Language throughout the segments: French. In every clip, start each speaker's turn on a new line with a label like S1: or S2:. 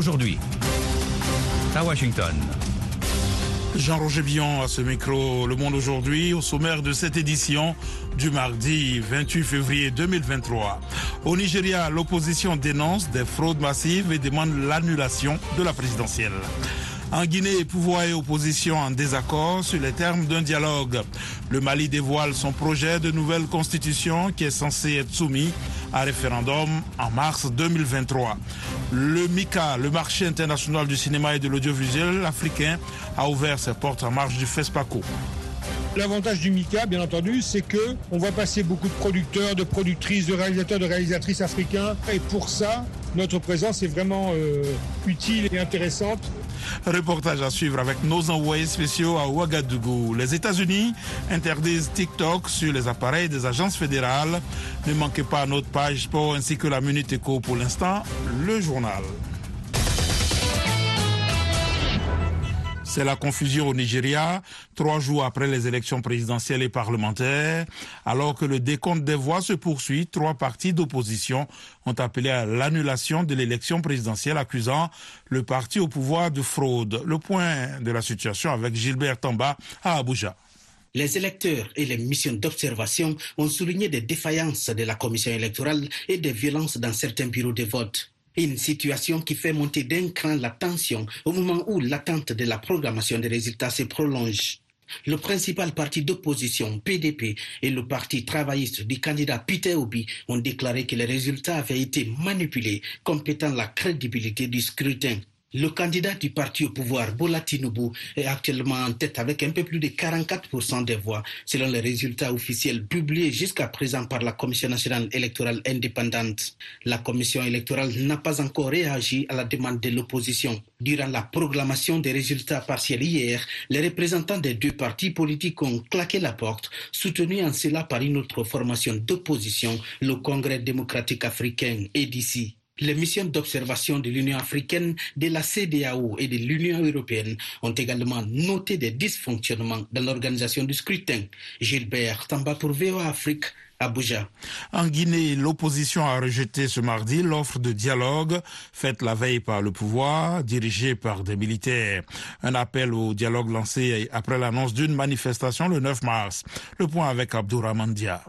S1: Aujourd'hui, à Washington.
S2: Jean-Roger Billon à ce micro Le Monde aujourd'hui au sommaire de cette édition du mardi 28 février 2023. Au Nigeria, l'opposition dénonce des fraudes massives et demande l'annulation de la présidentielle. En Guinée, pouvoir et opposition en désaccord sur les termes d'un dialogue. Le Mali dévoile son projet de nouvelle constitution qui est censé être soumis à référendum en mars 2023. Le MICA, le marché international du cinéma et de l'audiovisuel africain, a ouvert ses portes en marge du FESPACO.
S3: L'avantage du MICA, bien entendu, c'est que on va passer beaucoup de producteurs, de productrices, de réalisateurs, de réalisatrices africains. Et pour ça, notre présence est vraiment euh, utile et intéressante.
S2: Reportage à suivre avec nos envoyés spéciaux à Ouagadougou. Les États-Unis interdisent TikTok sur les appareils des agences fédérales. Ne manquez pas notre page sport ainsi que la Minute Éco pour l'instant, le journal. C'est la confusion au Nigeria, trois jours après les élections présidentielles et parlementaires. Alors que le décompte des voix se poursuit, trois partis d'opposition ont appelé à l'annulation de l'élection présidentielle, accusant le parti au pouvoir de fraude. Le point de la situation avec Gilbert Tamba à Abuja.
S4: Les électeurs et les missions d'observation ont souligné des défaillances de la commission électorale et des violences dans certains bureaux de vote. Une situation qui fait monter d'un cran la tension au moment où l'attente de la programmation des résultats se prolonge. Le principal parti d'opposition, PDP, et le parti travailliste du candidat Peter Obi ont déclaré que les résultats avaient été manipulés, compétant la crédibilité du scrutin. Le candidat du parti au pouvoir, Bola Tinubu, est actuellement en tête avec un peu plus de 44% des voix, selon les résultats officiels publiés jusqu'à présent par la Commission nationale électorale indépendante. La Commission électorale n'a pas encore réagi à la demande de l'opposition. Durant la proclamation des résultats partiels hier, les représentants des deux partis politiques ont claqué la porte, soutenus en cela par une autre formation d'opposition, le Congrès démocratique africain, EDC. Les missions d'observation de l'Union africaine, de la CDAO et de l'Union européenne ont également noté des dysfonctionnements dans l'organisation du scrutin. Gilbert Tamba pour VOA Afrique. Abuja.
S2: En Guinée, l'opposition a rejeté ce mardi l'offre de dialogue faite la veille par le pouvoir, dirigé par des militaires. Un appel au dialogue lancé après l'annonce d'une manifestation le 9 mars. Le point avec Abdourahman Dia.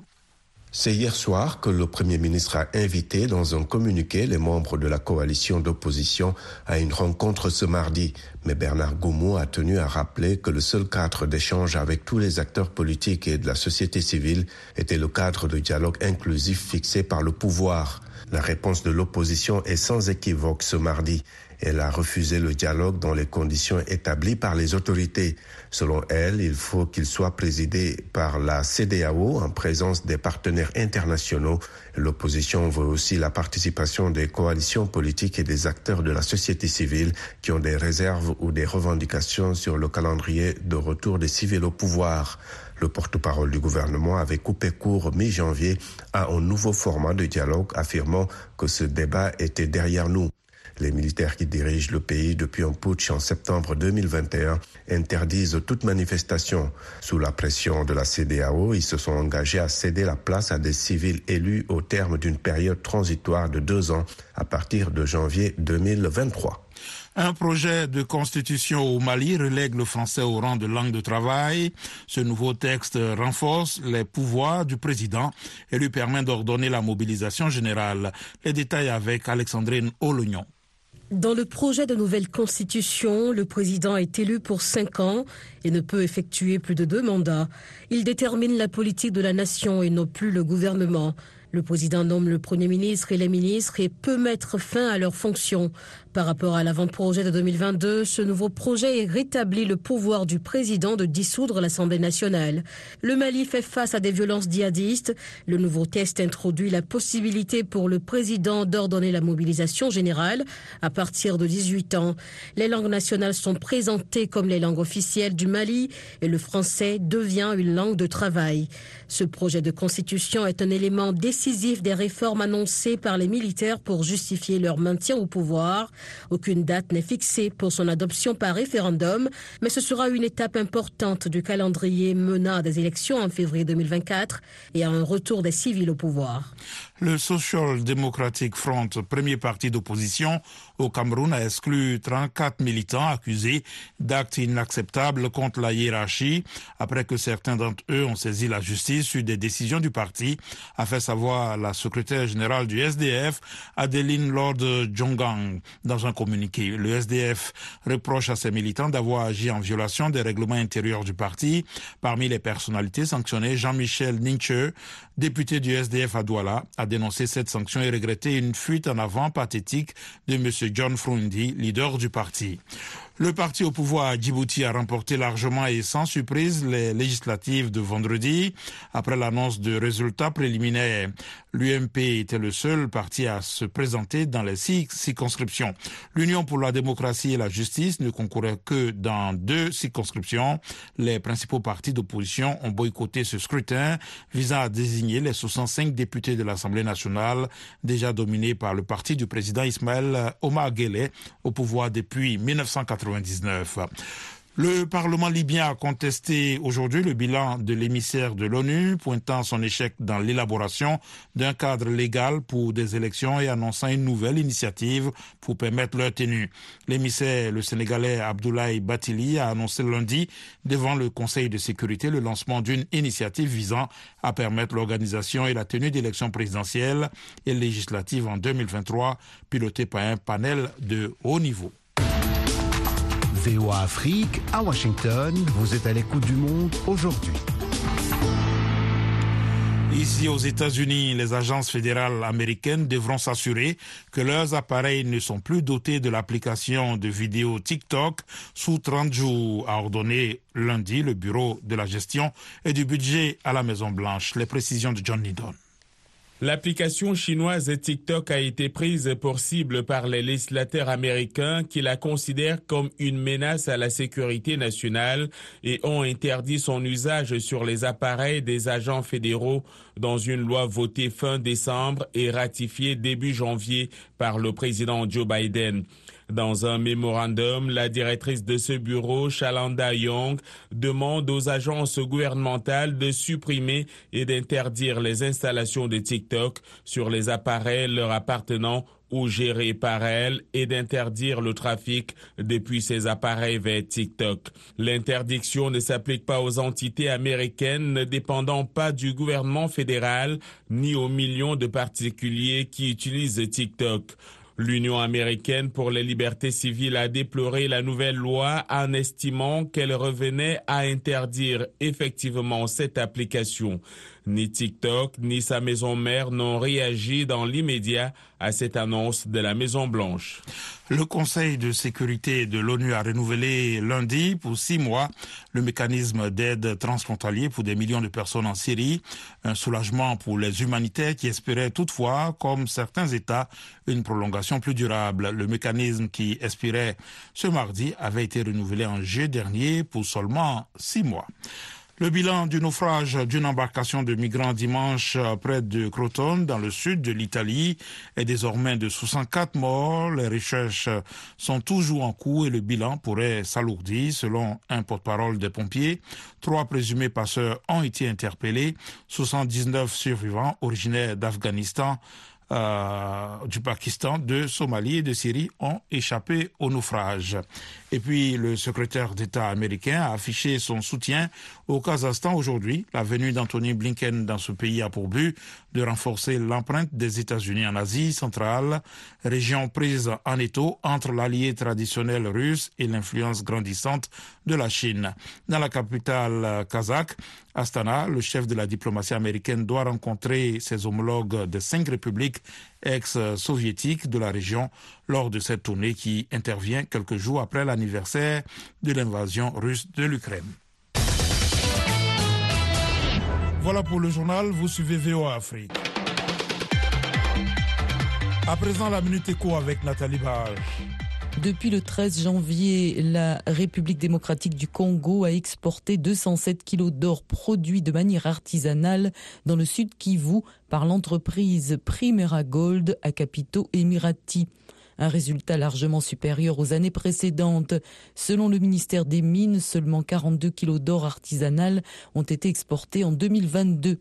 S5: C'est hier soir que le Premier ministre a invité dans un communiqué les membres de la coalition d'opposition à une rencontre ce mardi. Mais Bernard Goumou a tenu à rappeler que le seul cadre d'échange avec tous les acteurs politiques et de la société civile était le cadre de dialogue inclusif fixé par le pouvoir. La réponse de l'opposition est sans équivoque ce mardi. Elle a refusé le dialogue dans les conditions établies par les autorités. Selon elle, il faut qu'il soit présidé par la CDAO en présence des partenaires internationaux. L'opposition veut aussi la participation des coalitions politiques et des acteurs de la société civile qui ont des réserves ou des revendications sur le calendrier de retour des civils au pouvoir. Le porte-parole du gouvernement avait coupé court mi-janvier à un nouveau format de dialogue affirmant que ce débat était derrière nous. Les militaires qui dirigent le pays depuis un putsch en septembre 2021 interdisent toute manifestation. Sous la pression de la CDAO, ils se sont engagés à céder la place à des civils élus au terme d'une période transitoire de deux ans à partir de janvier 2023.
S2: Un projet de constitution au Mali relègue le français au rang de langue de travail. Ce nouveau texte renforce les pouvoirs du président et lui permet d'ordonner la mobilisation générale. Les détails avec Alexandrine Olognon.
S6: Dans le projet de nouvelle constitution, le président est élu pour cinq ans et ne peut effectuer plus de deux mandats. Il détermine la politique de la nation et non plus le gouvernement. Le président nomme le Premier ministre et les ministres et peut mettre fin à leurs fonctions. Par rapport à l'avant-projet de 2022, ce nouveau projet rétablit le pouvoir du président de dissoudre l'Assemblée nationale. Le Mali fait face à des violences djihadistes. Le nouveau texte introduit la possibilité pour le président d'ordonner la mobilisation générale à partir de 18 ans. Les langues nationales sont présentées comme les langues officielles du Mali et le français devient une langue de travail. Ce projet de constitution est un élément décisif des réformes annoncées par les militaires pour justifier leur maintien au pouvoir. Aucune date n'est fixée pour son adoption par référendum, mais ce sera une étape importante du calendrier menant à des élections en février 2024 et à un retour des civils au pouvoir.
S2: Le Social Democratic Front, premier parti d'opposition au Cameroun, a exclu 34 militants accusés d'actes inacceptables contre la hiérarchie après que certains d'entre eux ont saisi la justice sur des décisions du parti, a fait savoir la secrétaire générale du SDF, Adeline Lord Jongang, dans un communiqué. Le SDF reproche à ses militants d'avoir agi en violation des règlements intérieurs du parti. Parmi les personnalités sanctionnées, Jean-Michel Ninche, député du SDF à Douala, a dénoncé cette sanction et regretté une fuite en avant pathétique de M. John Frundi, leader du parti. Le parti au pouvoir à Djibouti a remporté largement et sans surprise les législatives de vendredi. Après l'annonce de résultats préliminaires, l'UMP était le seul parti à se présenter dans les six circonscriptions. L'Union pour la démocratie et la justice ne concourait que dans deux circonscriptions. Les principaux partis d'opposition ont boycotté ce scrutin visant à désigner les 65 députés de l'Assemblée nationale déjà dominés par le parti du président Ismaël Omar Guelleh au pouvoir depuis 1980. Le Parlement libyen a contesté aujourd'hui le bilan de l'émissaire de l'ONU, pointant son échec dans l'élaboration d'un cadre légal pour des élections et annonçant une nouvelle initiative pour permettre leur tenue. L'émissaire, le Sénégalais Abdoulaye Batili, a annoncé lundi devant le Conseil de sécurité le lancement d'une initiative visant à permettre l'organisation et la tenue d'élections présidentielles et législatives en 2023, pilotées par un panel de haut niveau.
S1: VOA Afrique à Washington, vous êtes à l'écoute du monde aujourd'hui.
S2: Ici aux États-Unis, les agences fédérales américaines devront s'assurer que leurs appareils ne sont plus dotés de l'application de vidéo TikTok sous 30 jours, a ordonné lundi le Bureau de la gestion et du budget à la Maison-Blanche. Les précisions de John Nidon.
S7: L'application chinoise TikTok a été prise pour cible par les législateurs américains qui la considèrent comme une menace à la sécurité nationale et ont interdit son usage sur les appareils des agents fédéraux dans une loi votée fin décembre et ratifiée début janvier par le président Joe Biden. Dans un mémorandum, la directrice de ce bureau, Shalanda Young, demande aux agences gouvernementales de supprimer et d'interdire les installations de TikTok sur les appareils leur appartenant ou gérés par elle et d'interdire le trafic depuis ces appareils vers TikTok. L'interdiction ne s'applique pas aux entités américaines ne dépendant pas du gouvernement fédéral ni aux millions de particuliers qui utilisent TikTok. L'Union américaine pour les libertés civiles a déploré la nouvelle loi en estimant qu'elle revenait à interdire effectivement cette application. Ni TikTok ni sa maison mère n'ont réagi dans l'immédiat à cette annonce de la Maison Blanche.
S2: Le Conseil de sécurité de l'ONU a renouvelé lundi pour six mois le mécanisme d'aide transfrontalier pour des millions de personnes en Syrie, un soulagement pour les humanitaires qui espéraient toutefois, comme certains États, une prolongation plus durable. Le mécanisme qui expirait ce mardi avait été renouvelé en juillet dernier pour seulement six mois. Le bilan du naufrage d'une embarcation de migrants dimanche près de Crotone, dans le sud de l'Italie, est désormais de 64 morts. Les recherches sont toujours en cours et le bilan pourrait s'alourdir, selon un porte-parole des pompiers. Trois présumés passeurs ont été interpellés. 79 survivants originaires d'Afghanistan euh, du Pakistan, de Somalie et de Syrie ont échappé au naufrage. Et puis le secrétaire d'État américain a affiché son soutien au Kazakhstan aujourd'hui. La venue d'Anthony Blinken dans ce pays a pour but de renforcer l'empreinte des États-Unis en Asie centrale, région prise en étau entre l'allié traditionnel russe et l'influence grandissante de la Chine. Dans la capitale kazakh, Astana, le chef de la diplomatie américaine doit rencontrer ses homologues des cinq républiques ex-soviétiques de la région lors de cette tournée qui intervient quelques jours après l'anniversaire de l'invasion russe de l'Ukraine. Voilà pour le journal, vous suivez VOA Afrique. À présent, la Minute Éco avec Nathalie Barrage.
S8: Depuis le 13 janvier, la République démocratique du Congo a exporté 207 kilos d'or produits de manière artisanale dans le sud Kivu par l'entreprise Primera Gold à capitaux émiratis. Un résultat largement supérieur aux années précédentes. Selon le ministère des Mines, seulement 42 kilos d'or artisanal ont été exportés en 2022.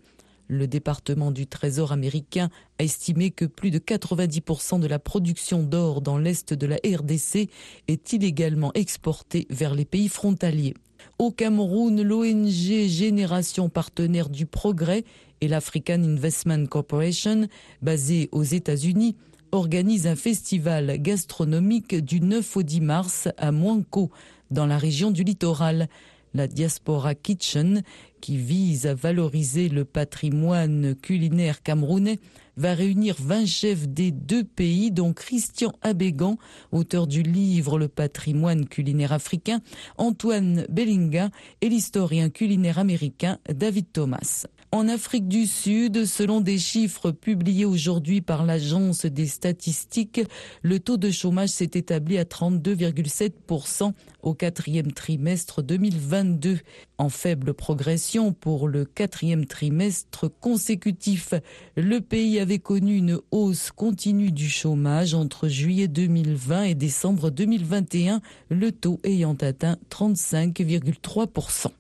S8: Le département du Trésor américain a estimé que plus de 90% de la production d'or dans l'est de la RDC est illégalement exportée vers les pays frontaliers. Au Cameroun, l'ONG Génération Partenaire du Progrès et l'African Investment Corporation, basée aux États-Unis, organise un festival gastronomique du 9 au 10 mars à Mouanko, dans la région du littoral. La Diaspora Kitchen, qui vise à valoriser le patrimoine culinaire camerounais, va réunir 20 chefs des deux pays, dont Christian Abégan, auteur du livre Le patrimoine culinaire africain, Antoine Bellinga et l'historien culinaire américain David Thomas. En Afrique du Sud, selon des chiffres publiés aujourd'hui par l'Agence des statistiques, le taux de chômage s'est établi à 32,7% au quatrième trimestre 2022, en faible progression pour le quatrième trimestre consécutif. Le pays avait connu une hausse continue du chômage entre juillet 2020 et décembre 2021, le taux ayant atteint 35,3%.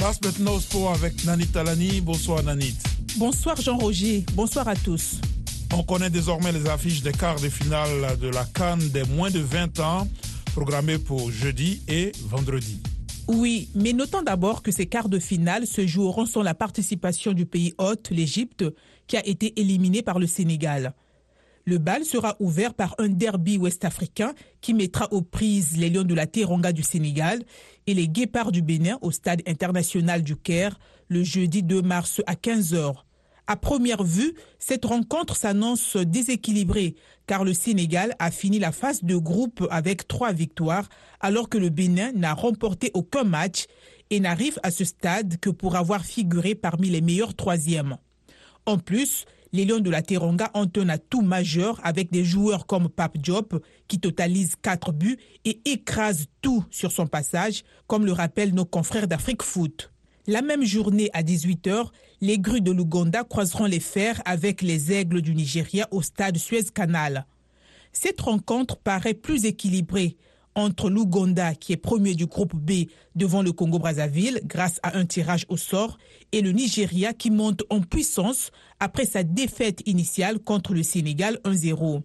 S2: Passe maintenant au sport avec Nanit Talani. Bonsoir Nanit.
S9: Bonsoir Jean-Roger. Bonsoir à tous.
S2: On connaît désormais les affiches des quarts de finale de la Cannes des moins de 20 ans, programmées pour jeudi et vendredi.
S9: Oui, mais notons d'abord que ces quarts de finale se joueront sans la participation du pays hôte, l'Égypte, qui a été éliminé par le Sénégal. Le bal sera ouvert par un derby ouest-africain qui mettra aux prises les Lions de la Teranga du Sénégal et les Guépards du Bénin au stade international du Caire le jeudi 2 mars à 15h. À première vue, cette rencontre s'annonce déséquilibrée car le Sénégal a fini la phase de groupe avec trois victoires alors que le Bénin n'a remporté aucun match et n'arrive à ce stade que pour avoir figuré parmi les meilleurs troisièmes. En plus, les Lions de la Teranga ont un atout majeur avec des joueurs comme Pape Diop qui totalise 4 buts et écrase tout sur son passage, comme le rappellent nos confrères d'Afrique Foot. La même journée à 18h, les grues de l'Ouganda croiseront les fers avec les aigles du Nigeria au stade Suez Canal. Cette rencontre paraît plus équilibrée entre l'Ouganda, qui est premier du groupe B devant le Congo-Brazzaville grâce à un tirage au sort, et le Nigeria qui monte en puissance après sa défaite initiale contre le Sénégal 1-0.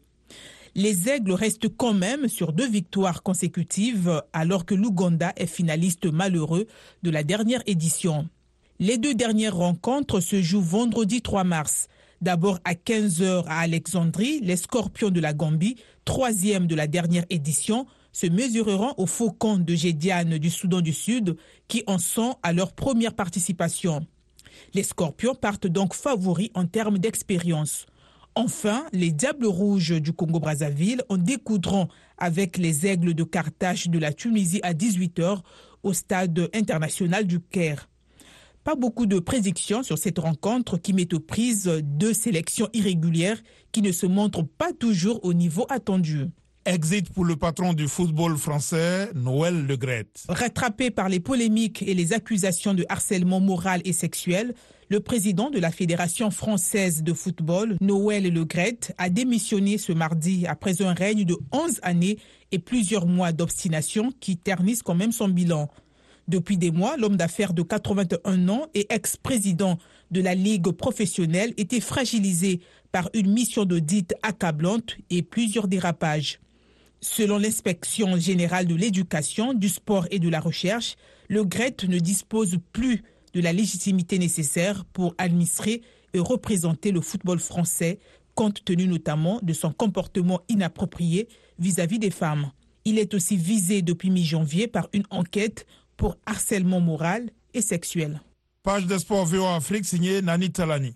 S9: Les Aigles restent quand même sur deux victoires consécutives alors que l'Ouganda est finaliste malheureux de la dernière édition. Les deux dernières rencontres se jouent vendredi 3 mars. D'abord à 15h à Alexandrie, les Scorpions de la Gambie, troisième de la dernière édition, se mesureront aux Faucons de Gédiane du Soudan du Sud qui en sont à leur première participation. Les Scorpions partent donc favoris en termes d'expérience. Enfin, les Diables Rouges du Congo-Brazzaville en découdront avec les Aigles de Carthage de la Tunisie à 18h au stade international du Caire. Pas beaucoup de prédictions sur cette rencontre qui met aux prises deux sélections irrégulières qui ne se montrent pas toujours au niveau attendu.
S2: Exit pour le patron du football français, Noël Legrette.
S9: Rattrapé par les polémiques et les accusations de harcèlement moral et sexuel, le président de la Fédération française de football, Noël Legrette, a démissionné ce mardi après un règne de 11 années et plusieurs mois d'obstination qui ternissent quand même son bilan. Depuis des mois, l'homme d'affaires de 81 ans et ex-président de la Ligue professionnelle était fragilisé par une mission d'audit accablante et plusieurs dérapages. Selon l'inspection générale de l'éducation, du sport et de la recherche, le GRET ne dispose plus de la légitimité nécessaire pour administrer et représenter le football français, compte tenu notamment de son comportement inapproprié vis-à-vis des femmes. Il est aussi visé depuis mi-janvier par une enquête pour harcèlement moral et sexuel.
S2: Page de sport VO Afrique signée Nani Talani.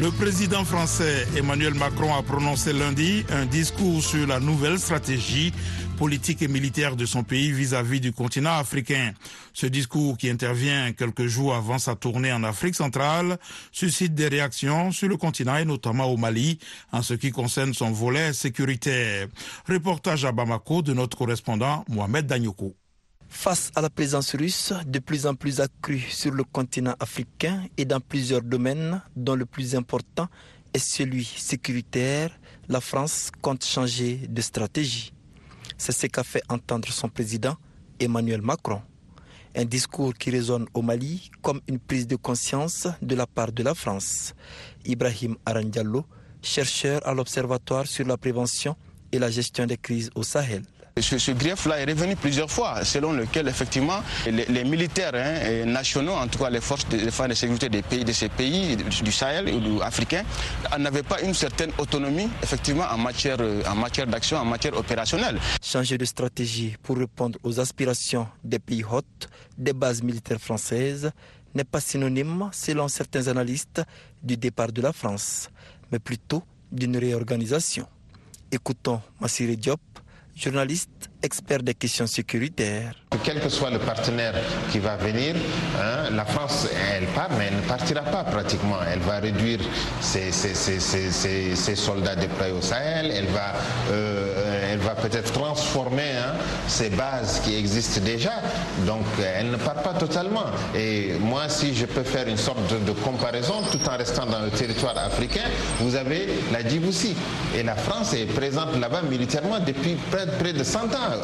S2: Le président français Emmanuel Macron a prononcé lundi un discours sur la nouvelle stratégie politique et militaire de son pays vis-à-vis du continent africain. Ce discours, qui intervient quelques jours avant sa tournée en Afrique centrale, suscite des réactions sur le continent et notamment au Mali en ce qui concerne son volet sécuritaire. Reportage à Bamako de notre correspondant Mohamed Danyoko.
S10: Face à la présence russe de plus en plus accrue sur le continent africain et dans plusieurs domaines, dont le plus important est celui sécuritaire, la France compte changer de stratégie. C'est ce qu'a fait entendre son président Emmanuel Macron. Un discours qui résonne au Mali comme une prise de conscience de la part de la France. Ibrahim Arandiallo, chercheur à l'Observatoire sur la prévention et la gestion des crises au Sahel.
S11: Ce, grief-là est revenu plusieurs fois, selon lequel effectivement les, militaires hein, nationaux, en tout cas les forces de de sécurité des pays, de ces pays du Sahel ou africains, n'avaient pas une certaine autonomie effectivement en matière, en matière d'action, en matière opérationnelle.
S10: Changer de stratégie pour répondre aux aspirations des pays hôtes, des bases militaires françaises, n'est pas synonyme, selon certains analystes, du départ de la France, mais plutôt d'une réorganisation. Écoutons Massiré Diop, journaliste expert des questions sécuritaires.
S12: Quel que soit le partenaire qui va venir, hein, la France, elle part, mais elle ne partira pas pratiquement. Elle va réduire ses, soldats déployés au Sahel, elle va, euh, elle va peut-être transformer hein, ses bases qui existent déjà. Donc elle ne part pas totalement. Et moi, si je peux faire une sorte de, comparaison, tout en restant dans le territoire africain, vous avez la Djibouti. Et la France est présente là-bas militairement depuis près, près de 100 ans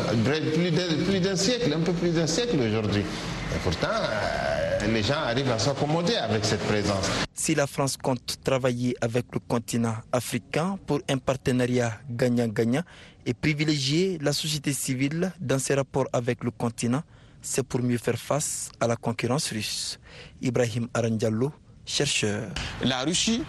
S12: plus d'un siècle, un peu plus d'un siècle aujourd'hui. Et pourtant, euh, les gens arrivent à s'accommoder avec cette présence.
S10: Si la France compte travailler avec le continent africain pour un partenariat gagnant-gagnant et privilégier la société civile dans ses rapports avec le continent, c'est pour mieux faire face à la concurrence russe. Ibrahim Arandiallo, chercheur.
S11: La Russie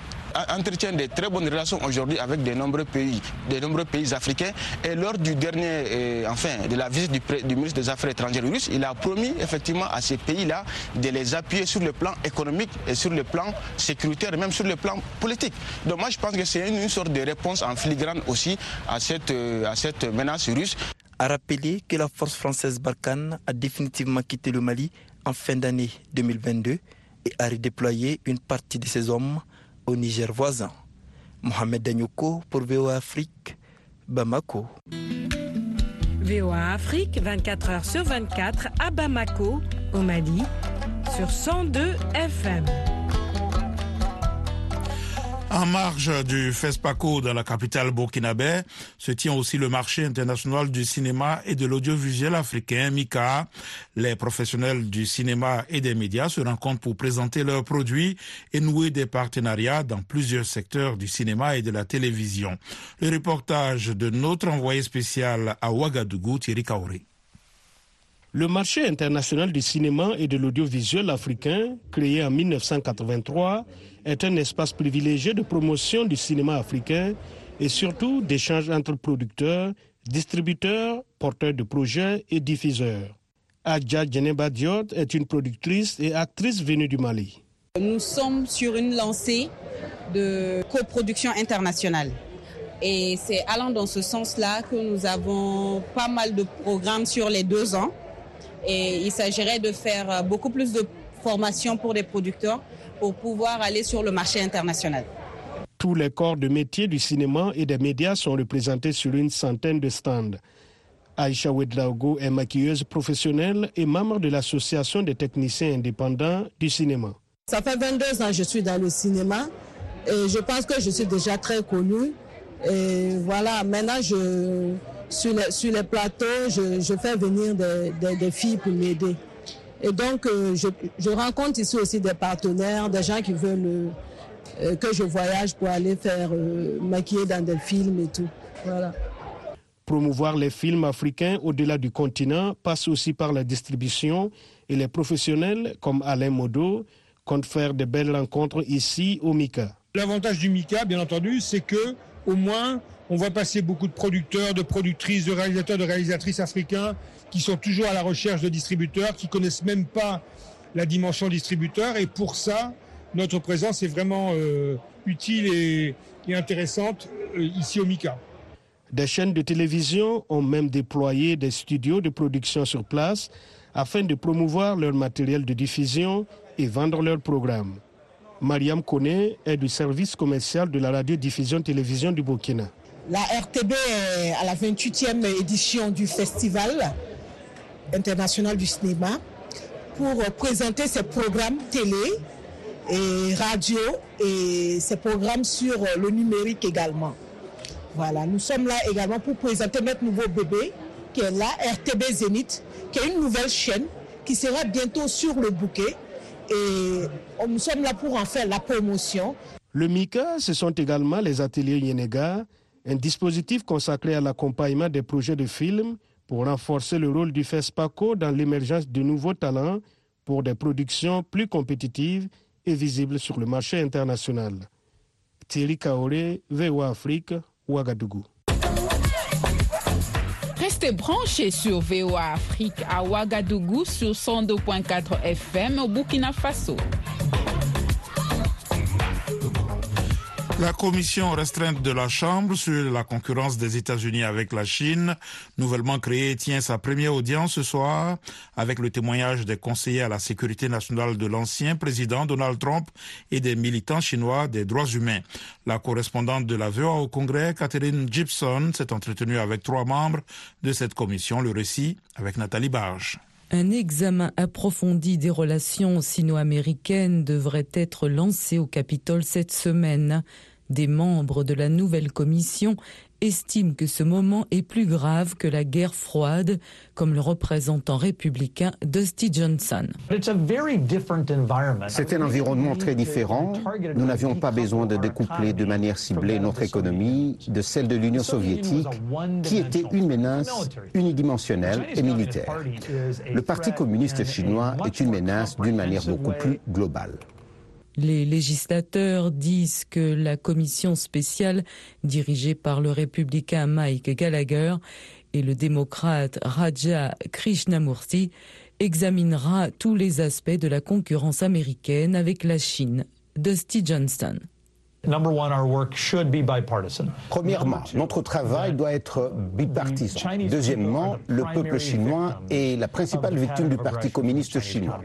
S11: entretient de très bonnes relations aujourd'hui avec de nombreux pays, de nombreux pays africains. Et lors du dernier, euh, enfin, de la visite du, ministre des Affaires étrangères russe, il a promis effectivement à ces pays-là de les appuyer sur le plan économique et sur le plan sécuritaire, et même sur le plan politique. Donc moi, je pense que c'est une, sorte de réponse en filigrane aussi à cette, euh, à cette menace russe.
S10: A rappeler que la force française Barkhane a définitivement quitté le Mali en fin d'année 2022 et a redéployé une partie de ses hommes au Niger voisin. Mohamed Danyoko pour VOA Afrique, Bamako.
S13: VOA Afrique, 24 heures sur 24 à Bamako, au Mali, sur 102 FM.
S2: En marge du FESPACO dans la capitale burkinabé se tient aussi le marché international du cinéma et de l'audiovisuel africain, MICA. Les professionnels du cinéma et des médias se rencontrent pour présenter leurs produits et nouer des partenariats dans plusieurs secteurs du cinéma et de la télévision. Le reportage de notre envoyé spécial à Ouagadougou, Thierry Kaori.
S14: Le marché international du cinéma et de l'audiovisuel africain, créé en 1983, est un espace privilégié de promotion du cinéma africain et surtout d'échange entre producteurs, distributeurs, porteurs de projets et diffuseurs. Adja Djeneba Diot est une productrice et actrice venue du Mali.
S15: Nous sommes sur une lancée de coproduction internationale. Et c'est allant dans ce sens-là que nous avons pas mal de programmes sur les deux ans et il s'agirait de faire beaucoup plus de formation pour les producteurs pour pouvoir aller sur le marché international.
S14: Tous les corps de métier du cinéma et des médias sont représentés sur une centaine de stands. Aïcha Wedlaogo est maquilleuse professionnelle et membre de l'Association des techniciens indépendants du cinéma.
S16: Ça fait 22 ans que je suis dans le cinéma et je pense que je suis déjà très connue. Et voilà, maintenant je, sur les, plateaux, je, fais venir des, filles pour m'aider. Et donc, euh, je, rencontre ici aussi des partenaires, des gens qui veulent euh, que je voyage pour aller faire euh, maquiller dans des films et tout. Voilà.
S14: Promouvoir les films africains au-delà du continent passe aussi par la distribution et les professionnels comme Alain Modo compte faire de belles rencontres ici au MICA.
S3: L'avantage du MICA, bien entendu, c'est que au moins on voit passer beaucoup de producteurs, de productrices, de réalisateurs, de réalisatrices africains qui sont toujours à la recherche de distributeurs, qui connaissent même pas la dimension distributeur. Et pour ça, notre présence est vraiment euh, utile et, intéressante euh, ici au MICA.
S14: Des chaînes de télévision ont même déployé des studios de production sur place afin de promouvoir leur matériel de diffusion et vendre leurs programmes. Mariam Kone est du service commercial de la radiodiffusion télévision du Burkina.
S16: La RTB est à la 28e édition du Festival international du cinéma pour présenter ses programmes télé et radio et ses programmes sur le numérique également. Voilà, nous sommes là également pour présenter notre nouveau bébé qui est là, RTB Zénith, qui est une nouvelle chaîne qui sera bientôt sur le bouquet et nous sommes là pour en faire la promotion.
S14: Le MICA, ce sont également les ateliers Yenega, un dispositif consacré à l'accompagnement des projets de films pour renforcer le rôle du FESPACO dans l'émergence de nouveaux talents pour des productions plus compétitives et visibles sur le marché international. Thierry Kaoré, VOA Afrique, Ouagadougou.
S17: Restez branchés sur VOA Afrique à Ouagadougou sur 102.4 FM au Burkina Faso.
S2: La commission restreinte de la Chambre sur la concurrence des États-Unis avec la Chine, nouvellement créée, tient sa première audience ce soir avec le témoignage des conseillers à la sécurité nationale de l'ancien président Donald Trump et des militants chinois des droits humains. La correspondante de la VOA au Congrès, Catherine Gibson, s'est entretenue avec trois membres de cette commission. Le récit avec Nathalie Barge.
S8: Un examen approfondi des relations sino-américaines devrait être lancé au Capitole cette semaine. Des membres de la nouvelle commission estime que ce moment est plus grave que la guerre froide, comme le représentant républicain Dusty Johnson.
S18: C'est un environnement très différent. Nous n'avions pas besoin de découpler de manière ciblée notre économie de celle de l'Union soviétique, qui était une menace unidimensionnelle et militaire. Le Parti communiste chinois est une menace d'une manière beaucoup plus globale.
S8: Les législateurs disent que la commission spéciale, dirigée par le républicain Mike Gallagher et le démocrate Raja Krishnamurti, examinera tous les aspects de la concurrence américaine avec la Chine. Dusty Johnston.
S18: Premièrement, notre travail doit être bipartisan. Deuxièmement, le peuple chinois est la principale victime du Parti communiste chinois.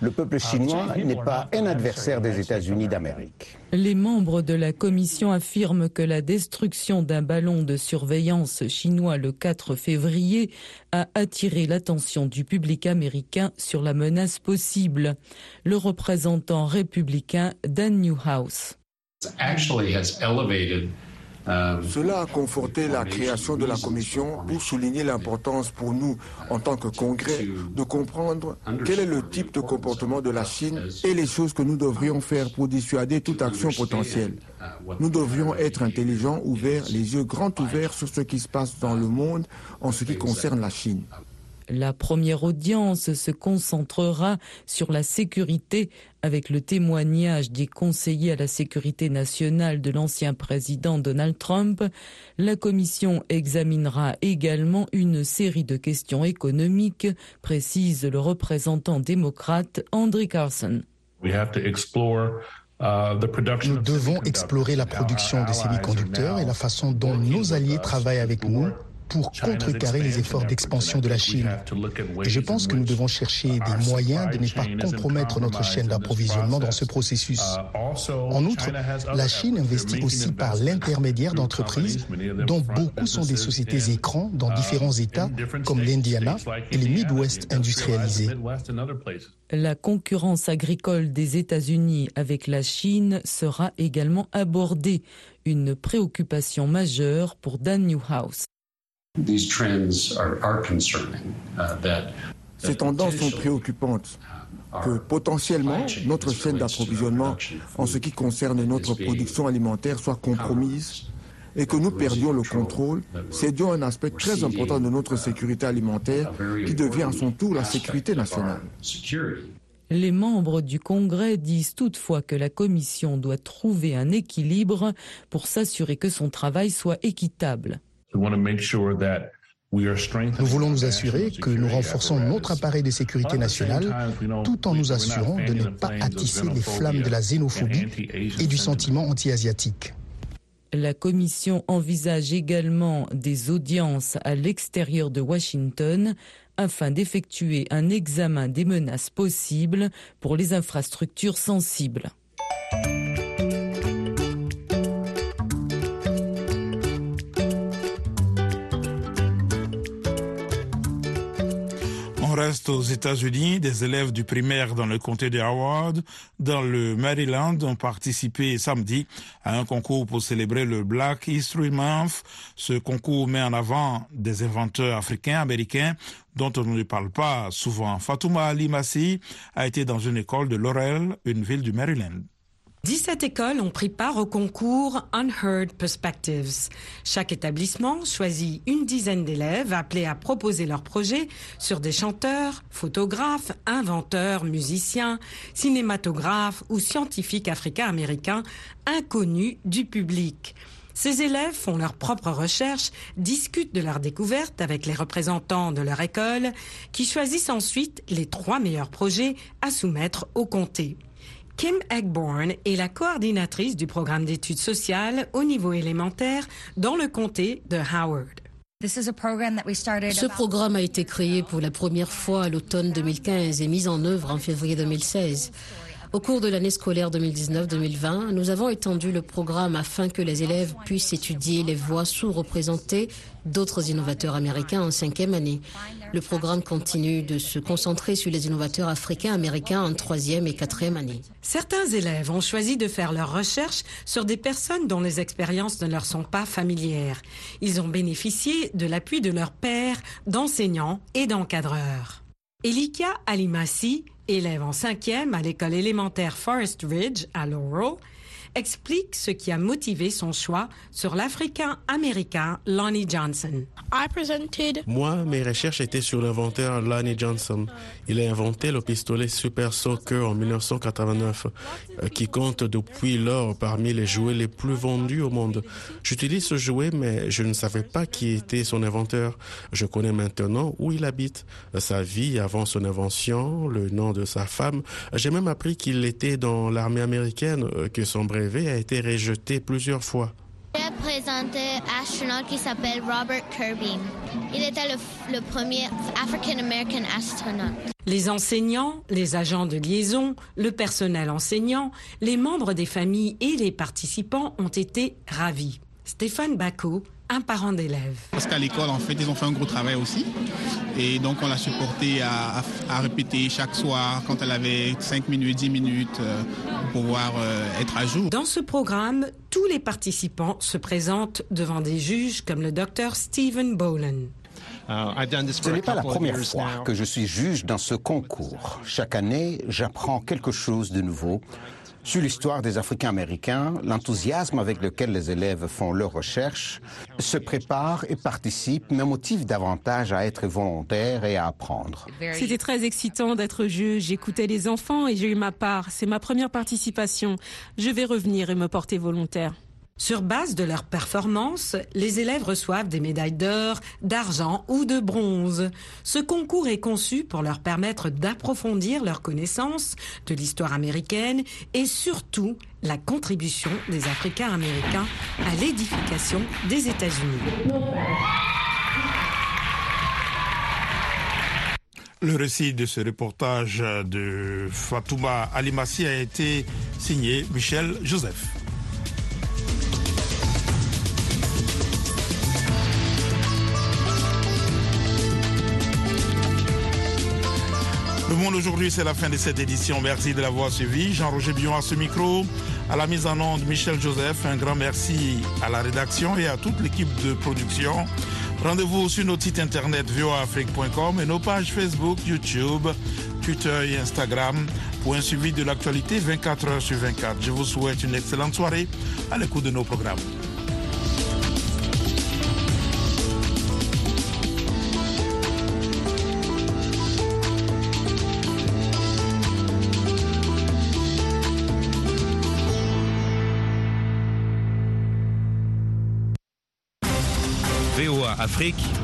S18: Le peuple chinois n'est pas un adversaire des États-Unis d'Amérique.
S8: Les membres de la commission affirment que la destruction d'un ballon de surveillance chinois le 4 février a attiré l'attention du public américain sur la menace possible. Le représentant républicain Dan Newhouse.
S19: Um, Cela a conforté la création de la commission pour souligner l'importance pour nous, en tant que Congrès, de comprendre quel est le type de comportement de la Chine et les choses que nous devrions faire pour dissuader toute action potentielle. Uh, nous devrions être intelligents, ouverts, les yeux grands ouverts sur ce qui se passe dans le monde en ce qui concerne la Chine.
S8: La première audience se concentrera sur la sécurité avec le témoignage des conseillers à la sécurité nationale de l'ancien président Donald Trump. La commission examinera également une série de questions économiques, précise le représentant démocrate Andrew Carson.
S20: Uh, nous devons explorer la production de semi-conducteurs et la façon dont nos alliés travaillent avec nous pour contrecarrer les efforts d'expansion de la Chine. Et je pense que nous devons chercher des moyens de ne pas compromettre notre chaîne d'approvisionnement dans ce processus. En outre, la Chine investit aussi par l'intermédiaire d'entreprises dont beaucoup sont des sociétés écrans dans différents États comme l'Indiana et les Midwest industrialisés.
S8: La concurrence agricole des États-Unis avec la Chine sera également abordée, une préoccupation majeure pour Dan Newhouse.
S19: Uh, Ces tendances sont préoccupantes que potentiellement notre chaîne d'approvisionnement en ce qui concerne notre production alimentaire soit compromise et que nous perdions le contrôle, cédions un aspect très important de notre sécurité alimentaire qui devient à son tour la sécurité nationale.
S8: Les membres du Congrès disent toutefois que la Commission doit trouver un équilibre pour s'assurer que son travail soit équitable.
S20: Nous voulons nous assurer que nous renforçons notre appareil de sécurité nationale tout en nous assurant de ne pas attisser les flammes de la xénophobie et du sentiment anti-asiatique.
S8: La commission envisage également des audiences à l'extérieur de Washington afin d'effectuer un examen des menaces possibles pour les infrastructures sensibles.
S2: Reste aux États-Unis. Des élèves du primaire dans le comté de Howard, dans le Maryland, ont participé samedi à un concours pour célébrer le Black History Month. Ce concours met en avant des inventeurs africains, américains, dont on ne parle pas souvent. Fatouma Ali Massi a été dans une école de Laurel, une ville du Maryland.
S13: 17 écoles ont pris part au concours Unheard Perspectives. Chaque établissement choisit une dizaine d'élèves appelés à proposer leurs projets sur des chanteurs, photographes, inventeurs, musiciens, cinématographes ou scientifiques africains-américains inconnus du public. Ces élèves font leurs propres recherches, discutent de leurs découvertes avec les représentants de leur école, qui choisissent ensuite les trois meilleurs projets à soumettre au comté. Kim Eggborn est la coordinatrice du programme d'études sociales au niveau élémentaire dans le comté de Howard.
S6: Ce programme a été créé pour la première fois à l'automne 2015 et mis en œuvre en février 2016. Au cours de l'année scolaire 2019-2020, nous avons étendu le programme afin que les élèves puissent étudier les voix sous-représentées d'autres innovateurs américains en cinquième année. Le programme continue de se concentrer sur les innovateurs africains-américains en troisième et quatrième année.
S13: Certains élèves ont choisi de faire leurs recherches sur des personnes dont les expériences ne leur sont pas familières. Ils ont bénéficié de l'appui de leurs pairs, d'enseignants et d'encadreurs. Elika Alimassi, élève en cinquième à l'école élémentaire Forest Ridge à Laurel, explique ce qui a motivé son choix sur l'Africain-Américain Lonnie Johnson.
S14: Moi, mes recherches étaient sur l'inventeur Lonnie Johnson. Il a inventé le pistolet Super Soaker en 1989, euh, qui compte depuis lors parmi les jouets les plus vendus au monde. J'utilise ce jouet, mais je ne savais pas qui était son inventeur. Je connais maintenant où il habite, sa vie avant son invention, le nom de sa femme. J'ai même appris qu'il était dans l'armée américaine, euh, que son a été rejeté plusieurs fois.
S21: J'ai présenté un astronaute qui s'appelle Robert Kirby. Il était le, premier African-American astronaute.
S13: Les enseignants, les agents de liaison, le personnel enseignant, les membres des familles et les participants ont été ravis. Stéphane Bacot, un parent d'élève.
S22: Parce qu'à l'école, en fait, ils ont fait un gros travail aussi. Et donc, on l'a supporté à, répéter chaque soir quand elle avait 5 minutes, 10 minutes euh, pour pouvoir euh, être à jour.
S13: Dans ce programme, tous les participants se présentent devant des juges comme le docteur Stephen Boland.
S18: Ce n'est pas la première fois que je suis juge dans ce concours. Chaque année, j'apprends quelque chose de nouveau sur l'histoire des Africains américains, l'enthousiasme avec lequel les élèves font leurs recherches, se préparent et participent me motive davantage à être volontaire et à apprendre.
S23: C'était très excitant d'être juge. J'écoutais les enfants et j'ai eu ma part. C'est ma première participation. Je vais revenir et me porter volontaire.
S13: Sur base de leur performance, les élèves reçoivent des médailles d'or, d'argent ou de bronze. Ce concours est conçu pour leur permettre d'approfondir leurs connaissances de l'histoire américaine et surtout la contribution des Africains américains à l'édification des États-Unis.
S2: Le récit de ce reportage de Fatouma Alimassi a été signé Michel Joseph. Aujourd'hui, c'est la fin de cette édition. Merci de l'avoir suivi. Jean-Roger Bion à ce micro, à la mise en onde Michel Joseph. Un grand merci à la rédaction et à toute l'équipe de production. Rendez-vous sur notre site internet voafrique.com et nos pages Facebook, YouTube, Twitter et Instagram pour un suivi de l'actualité 24 heures sur 24. Je vous souhaite une excellente soirée à l'écoute de nos programmes.
S1: Afrique